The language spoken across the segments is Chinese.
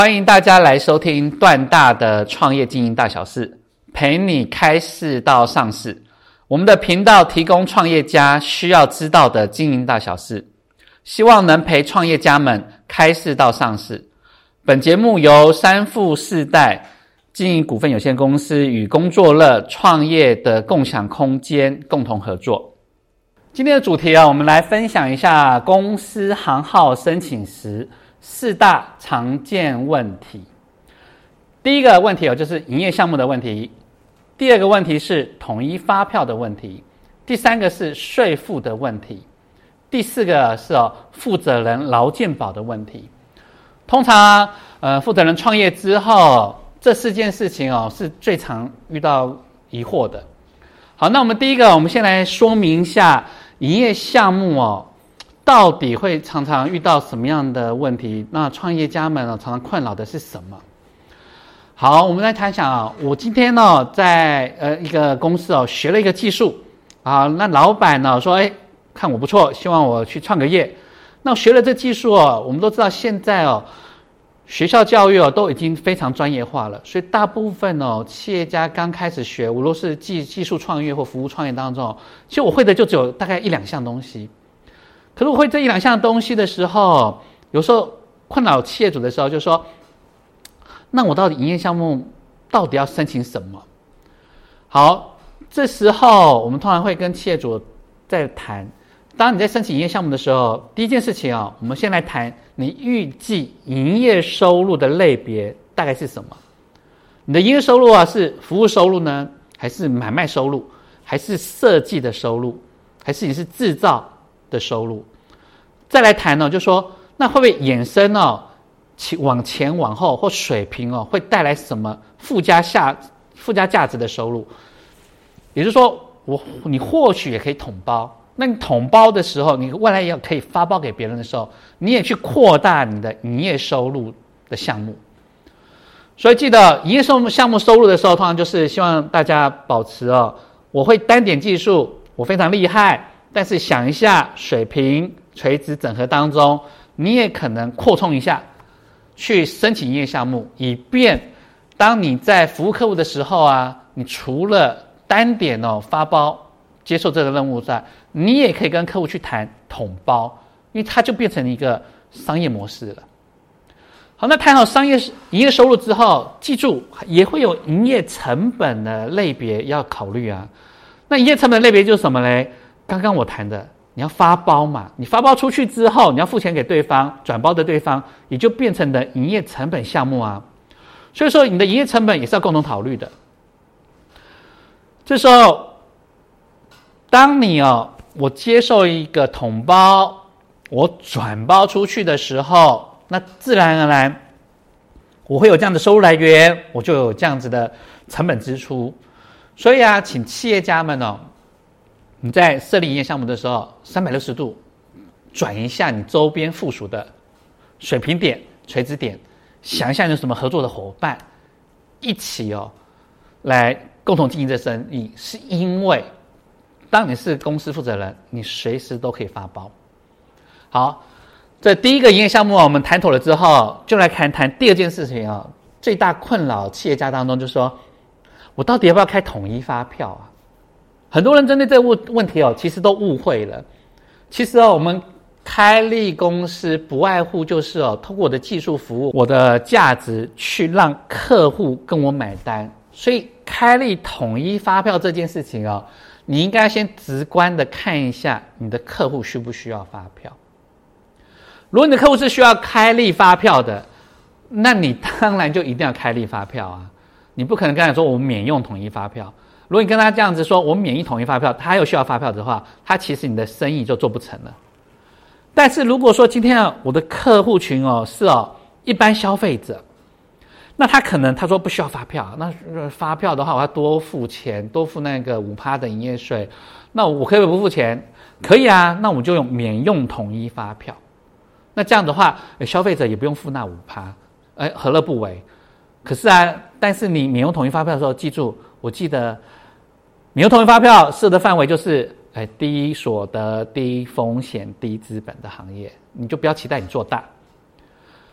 欢迎大家来收听段大的创业经营大小事，陪你开市到上市。我们的频道提供创业家需要知道的经营大小事，希望能陪创业家们开市到上市。本节目由三富四代经营股份有限公司与工作乐创业的共享空间共同合作。今天的主题啊，我们来分享一下公司行号申请时。四大常见问题，第一个问题哦，就是营业项目的问题；第二个问题是统一发票的问题；第三个是税负的问题；第四个是哦负责人劳健保的问题。通常，呃，负责人创业之后，这四件事情哦是最常遇到疑惑的。好，那我们第一个，我们先来说明一下营业项目哦。到底会常常遇到什么样的问题？那创业家们呢，常常困扰的是什么？好，我们来谈一下啊。我今天呢，在呃一个公司哦，学了一个技术啊。那老板呢说，哎，看我不错，希望我去创个业。那学了这技术哦，我们都知道现在哦，学校教育哦都已经非常专业化了，所以大部分哦企业家刚开始学，无论是技技术创业或服务创业当中，其实我会的就只有大概一两项东西。可是我会这一两项东西的时候，有时候困扰企业主的时候，就说：那我到底营业项目到底要申请什么？好，这时候我们通常会跟企业主在谈。当你在申请营业项目的时候，第一件事情啊，我们先来谈你预计营业收入的类别大概是什么？你的营业收入啊，是服务收入呢，还是买卖收入，还是设计的收入，还是你是制造？的收入，再来谈呢，就说那会不会衍生哦，前往前往后或水平哦，会带来什么附加下附加价值的收入？也就是说，我你或许也可以统包。那你统包的时候，你未来也可以发包给别人的时候，你也去扩大你的营业收入的项目。所以记得营业收入项目收入的时候，通常就是希望大家保持哦，我会单点技术，我非常厉害。但是想一下，水平垂直整合当中，你也可能扩充一下，去申请营业项目，以便当你在服务客户的时候啊，你除了单点哦发包接受这个任务之外，你也可以跟客户去谈统包，因为它就变成一个商业模式了。好，那谈好商业营业收入之后，记住也会有营业成本的类别要考虑啊。那营业成本类别就是什么嘞？刚刚我谈的，你要发包嘛？你发包出去之后，你要付钱给对方，转包的对方也就变成的营业成本项目啊。所以说，你的营业成本也是要共同考虑的。这时候，当你哦，我接受一个统包，我转包出去的时候，那自然而然我会有这样的收入来源，我就有这样子的成本支出。所以啊，请企业家们哦。你在设立营业项目的时候，三百六十度转一下你周边附属的水平点、垂直点，想一下有什么合作的伙伴一起哦，来共同经营这生意。是因为当你是公司负责人，你随时都可以发包。好，这第一个营业项目我们谈妥了之后，就来谈谈第二件事情啊。最大困扰企业家当中，就是说我到底要不要开统一发票啊？很多人针对这个问问题哦，其实都误会了。其实哦，我们开立公司不外乎就是哦，通过我的技术服务，我的价值去让客户跟我买单。所以开立统一发票这件事情哦，你应该先直观的看一下你的客户需不需要发票。如果你的客户是需要开立发票的，那你当然就一定要开立发票啊！你不可能跟他说我们免用统一发票。如果你跟他这样子说，我免疫统一发票，他又需要发票的话，他其实你的生意就做不成了。但是如果说今天我的客户群哦是哦一般消费者，那他可能他说不需要发票，那发票的话我要多付钱，多付那个五趴的营业税，那我可以不付钱？可以啊，那我们就用免用统一发票。那这样的话，消费者也不用付那五趴，哎，何乐不为？可是啊，但是你免用统一发票的时候，记住，我记得免用统一发票设的范围就是，哎，低所得、低风险、低资本的行业，你就不要期待你做大。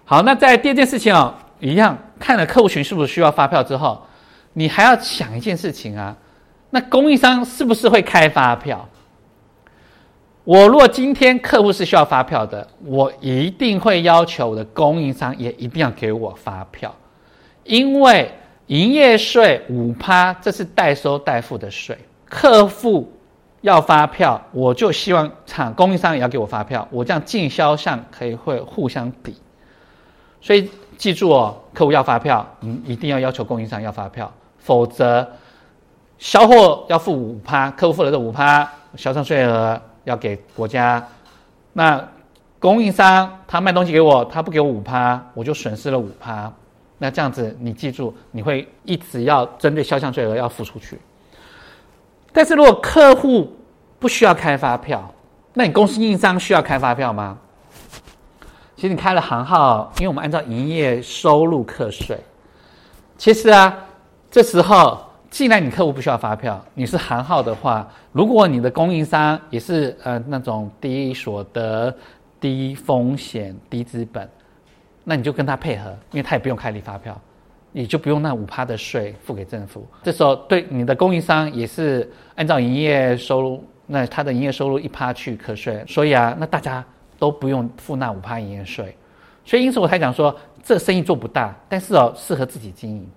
好，那在第二件事情哦，一样看了客户群是不是需要发票之后，你还要想一件事情啊，那供应商是不是会开发票？我如果今天客户是需要发票的，我一定会要求我的供应商也一定要给我发票，因为营业税五趴，这是代收代付的税，客户要发票，我就希望厂供应商也要给我发票，我这样进销项可以会互相抵。所以记住哦，客户要发票，你一定要要求供应商要发票，否则销货要付五趴，客户付了这五趴销售税额。要给国家，那供应商他卖东西给我，他不给我五趴，我就损失了五趴。那这样子，你记住，你会一直要针对销项税额要付出去。但是如果客户不需要开发票，那你公司印章需要开发票吗？其实你开了行号，因为我们按照营业收入课税。其实啊，这时候。既然你客户不需要发票，你是行号的话，如果你的供应商也是呃那种低所得、低风险、低资本，那你就跟他配合，因为他也不用开立发票，也就不用那五趴的税付给政府。这时候对你的供应商也是按照营业收入，那他的营业收入一趴去课税，所以啊，那大家都不用付那五趴营业税。所以因此我才讲说，这生意做不大，但是哦适合自己经营。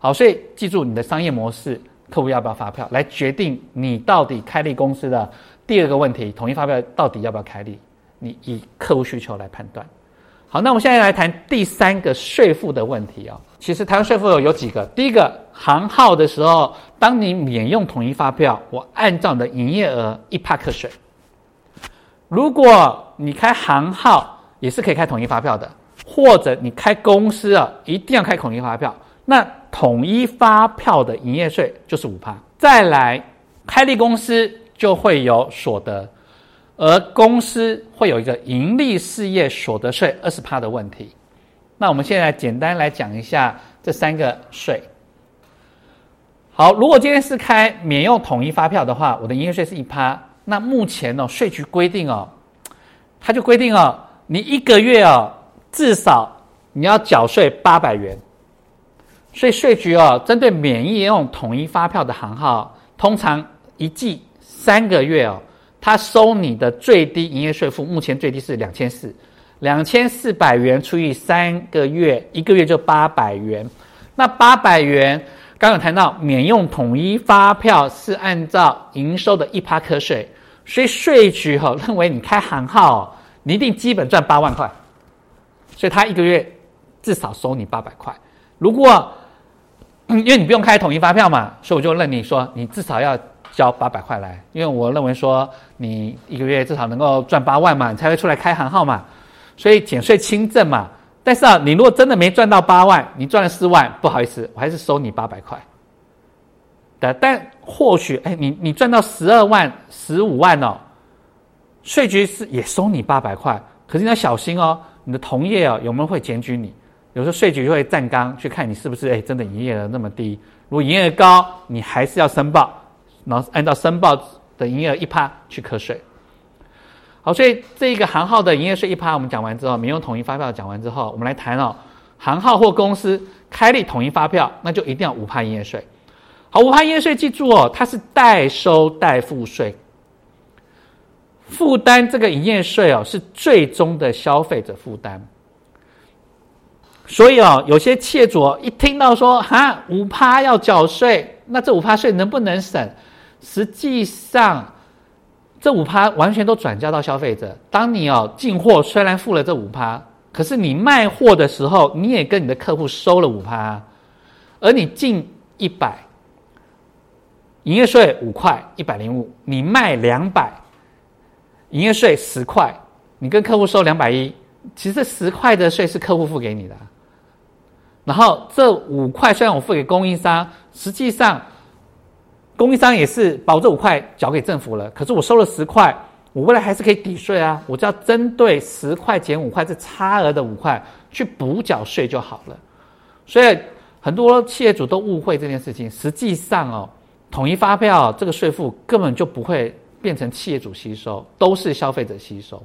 好，所以记住你的商业模式，客户要不要发票，来决定你到底开立公司的第二个问题，统一发票到底要不要开立？你以客户需求来判断。好，那我们现在来谈第三个税负的问题啊。其实台湾税负有有几个，第一个行号的时候，当你免用统一发票，我按照你的营业额一趴课税。如果你开行号也是可以开统一发票的，或者你开公司啊，一定要开统一发票。那统一发票的营业税就是五趴，再来开立公司就会有所得，而公司会有一个盈利事业所得税二十趴的问题。那我们现在简单来讲一下这三个税。好，如果今天是开免用统一发票的话，我的营业税是一趴。那目前呢，税局规定哦，他就规定哦，你一个月哦至少你要缴税八百元。所以税局哦，针对免用统一发票的行号，通常一季三个月哦，他收你的最低营业税负，目前最低是两千四，两千四百元除以三个月，一个月就八百元。那八百元，刚刚谈到免用统一发票是按照营收的一趴课税，所以税局哈认为你开行号，你一定基本赚八万块，所以他一个月至少收你八百块。如果因为你不用开统一发票嘛，所以我就认你说你至少要交八百块来，因为我认为说你一个月至少能够赚八万嘛，你才会出来开行号嘛，所以减税轻症嘛。但是啊，你如果真的没赚到八万，你赚了四万，不好意思，我还是收你八百块。的，但或许哎，你你赚到十二万、十五万哦，税局是也收你八百块，可是你要小心哦，你的同业哦有没有会检举你？有时候税局就会站岗去看你是不是哎真的营业额那么低，如果营业额高，你还是要申报，然后按照申报的营业额一趴去课税。好，所以这一个行号的营业税一趴我们讲完之后，民用统一发票讲完之后，我们来谈哦，行号或公司开立统一发票，那就一定要五趴营业税。好，五趴营业税记住哦，它是代收代付税，负担这个营业税哦是最终的消费者负担。所以哦，有些企业主一听到说哈五趴要缴税，那这五趴税能不能省？实际上，这五趴完全都转交到消费者。当你哦进货虽然付了这五趴，可是你卖货的时候，你也跟你的客户收了五趴，而你进一百，营业税五块一百零五，你卖两百，营业税十块，你跟客户收两百一，其实十块的税是客户付给你的。然后这五块虽然我付给供应商，实际上供应商也是把我这五块缴给政府了，可是我收了十块，我未来还是可以抵税啊，我只要针对十块减五块这差额的五块去补缴税就好了。所以很多企业主都误会这件事情，实际上哦，统一发票这个税负根本就不会变成企业主吸收，都是消费者吸收。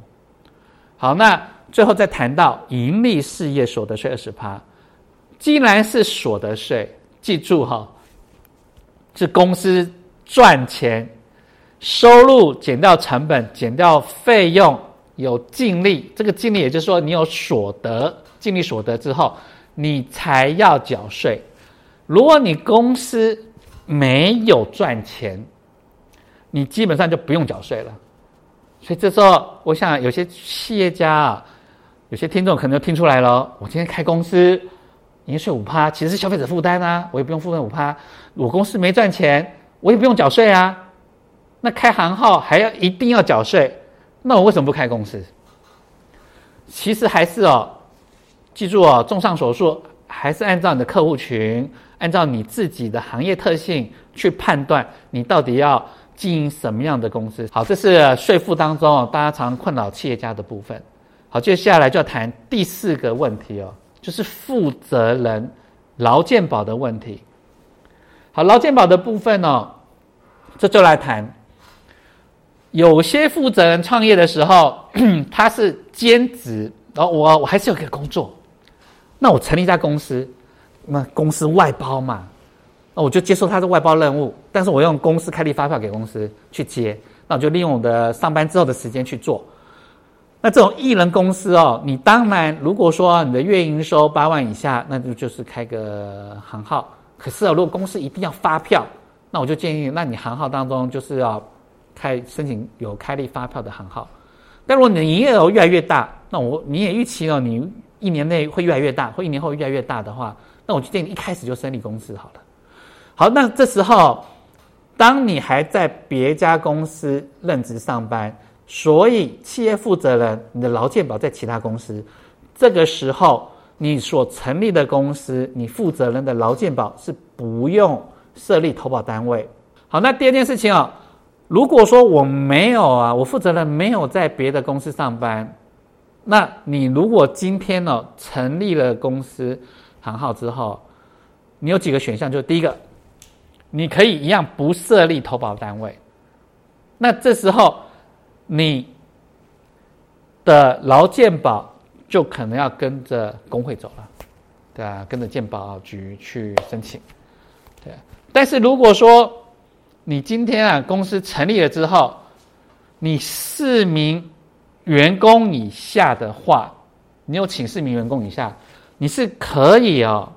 好，那最后再谈到盈利事业所得税二十趴。既然是所得税，记住哈，是公司赚钱，收入减掉成本，减掉费用，有净利。这个净利也就是说，你有所得，净利所得之后，你才要缴税。如果你公司没有赚钱，你基本上就不用缴税了。所以这时候，我想有些企业家啊，有些听众可能就听出来了，我今天开公司。营业税五趴，其实是消费者负担啊，我也不用付那五趴。我公司没赚钱，我也不用缴税啊。那开行号还要一定要缴税，那我为什么不开公司？其实还是哦，记住哦，综上所述，还是按照你的客户群，按照你自己的行业特性去判断，你到底要经营什么样的公司。好，这是税负当中大家常困扰企业家的部分。好，接下来就要谈第四个问题哦。就是负责人劳健保的问题。好，劳健保的部分呢，这就来谈。有些负责人创业的时候，他是兼职，然后我我还是有一个工作，那我成立一家公司，那公司外包嘛，那我就接受他的外包任务，但是我用公司开立发票给公司去接，那我就利用我的上班之后的时间去做。那这种艺人公司哦，你当然如果说你的月营收八万以下，那就就是开个行号。可是啊，如果公司一定要发票，那我就建议，那你行号当中就是要开申请有开立发票的行号。但如果你的营业额越来越大，那我你也预期了你一年内会越来越大，或一年后越来越大的话，那我就建议一开始就设立公司好了。好，那这时候当你还在别家公司任职上班。所以，企业负责人，你的劳健保在其他公司，这个时候你所成立的公司，你负责人的劳健保是不用设立投保单位。好，那第二件事情啊，如果说我没有啊，我负责人没有在别的公司上班，那你如果今天呢成立了公司行号之后，你有几个选项？就第一个，你可以一样不设立投保单位，那这时候。你的劳健保就可能要跟着工会走了，对啊，跟着健保局去申请，对。但是如果说你今天啊公司成立了之后，你四名员工以下的话，你有请四名员工以下，你是可以哦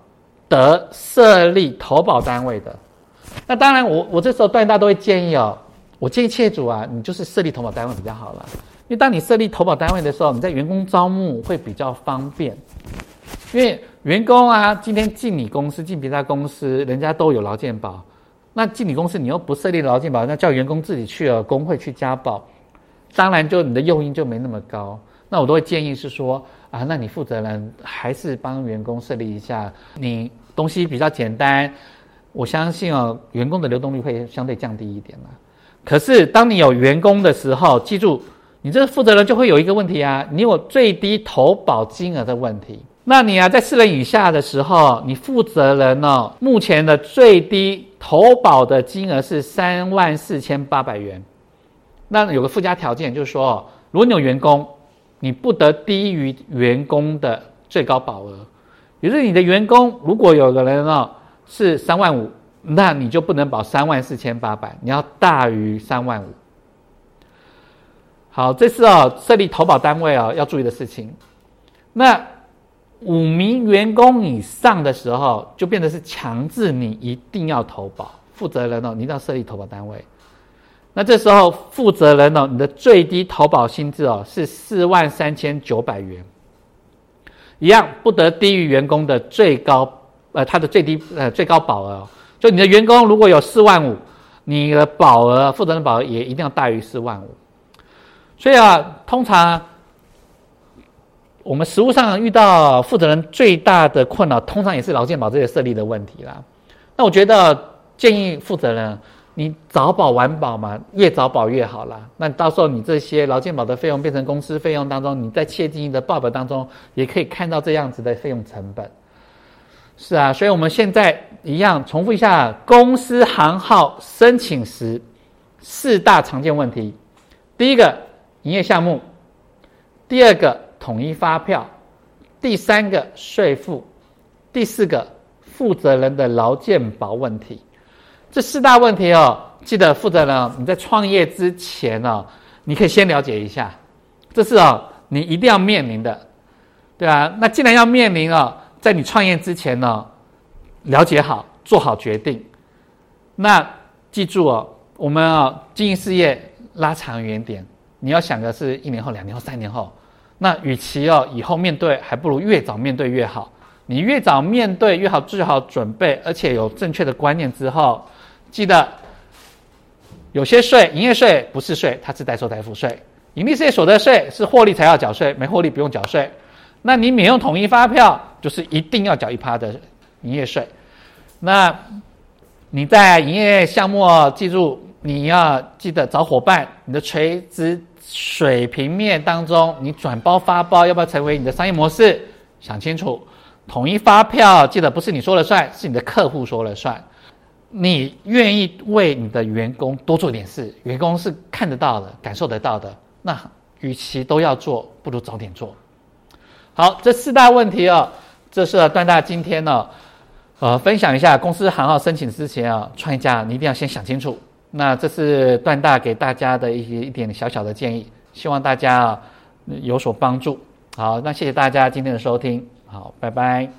得设立投保单位的。那当然，我我这时候段大都会建议哦。我建议业主啊，你就是设立投保单位比较好了，因为当你设立投保单位的时候，你在员工招募会比较方便。因为员工啊，今天进你公司、进别家公司，人家都有劳健保，那进你公司你又不设立劳健保，那叫员工自己去了工会去加保，当然就你的诱因就没那么高。那我都会建议是说啊，那你负责人还是帮员工设立一下，你东西比较简单，我相信哦，员工的流动率会相对降低一点了。可是，当你有员工的时候，记住，你这个负责人就会有一个问题啊，你有最低投保金额的问题。那你啊，在四人以下的时候，你负责人呢，目前的最低投保的金额是三万四千八百元。那有个附加条件，就是说，如果你有员工，你不得低于员工的最高保额。也就是你的员工，如果有个人呢是三万五。那你就不能保三万四千八百，你要大于三万五。好，这是哦设立投保单位哦要注意的事情。那五名员工以上的时候，就变得是强制你一定要投保，负责人哦你一定要设立投保单位。那这时候负责人哦你的最低投保薪资哦是四万三千九百元，一样不得低于员工的最高呃他的最低呃最高保额。就你的员工如果有四万五，你的保额负责人保额也一定要大于四万五。所以啊，通常我们实务上遇到负责人最大的困扰，通常也是劳健保这些设立的问题啦。那我觉得建议负责人，你早保晚保嘛，越早保越好啦。那到时候你这些劳健保的费用变成公司费用当中，你在企业经营的报表当中也可以看到这样子的费用成本。是啊，所以我们现在一样重复一下公司行号申请时四大常见问题：第一个，营业项目；第二个。统一发票，第三个税负，第四个负责人的劳健保问题，这四大问题哦，记得负责人你在创业之前哦，你可以先了解一下，这是哦你一定要面临的，对啊，那既然要面临哦，在你创业之前呢，了解好，做好决定，那记住哦，我们啊经营事业拉长远点，你要想的是一年后、两年后、三年后。那与其哦以后面对，还不如越早面对越好。你越早面对越好，做好准备，而且有正确的观念之后，记得有些税，营业税不是税，它是代收代付税；盈利事业所得税是获利才要缴税，没获利不用缴税。那你免用统一发票，就是一定要缴一趴的营业税。那你在营业项目记住，你要记得找伙伴，你的垂直。水平面当中，你转包发包要不要成为你的商业模式？想清楚，统一发票记得不是你说了算，是你的客户说了算。你愿意为你的员工多做点事，员工是看得到的、感受得到的。那与其都要做，不如早点做。好，这四大问题哦，这是段大今天呢，呃，分享一下公司行号申请之前啊，创业家你一定要先想清楚。那这是段大给大家的一些一点小小的建议，希望大家啊有所帮助。好，那谢谢大家今天的收听，好，拜拜。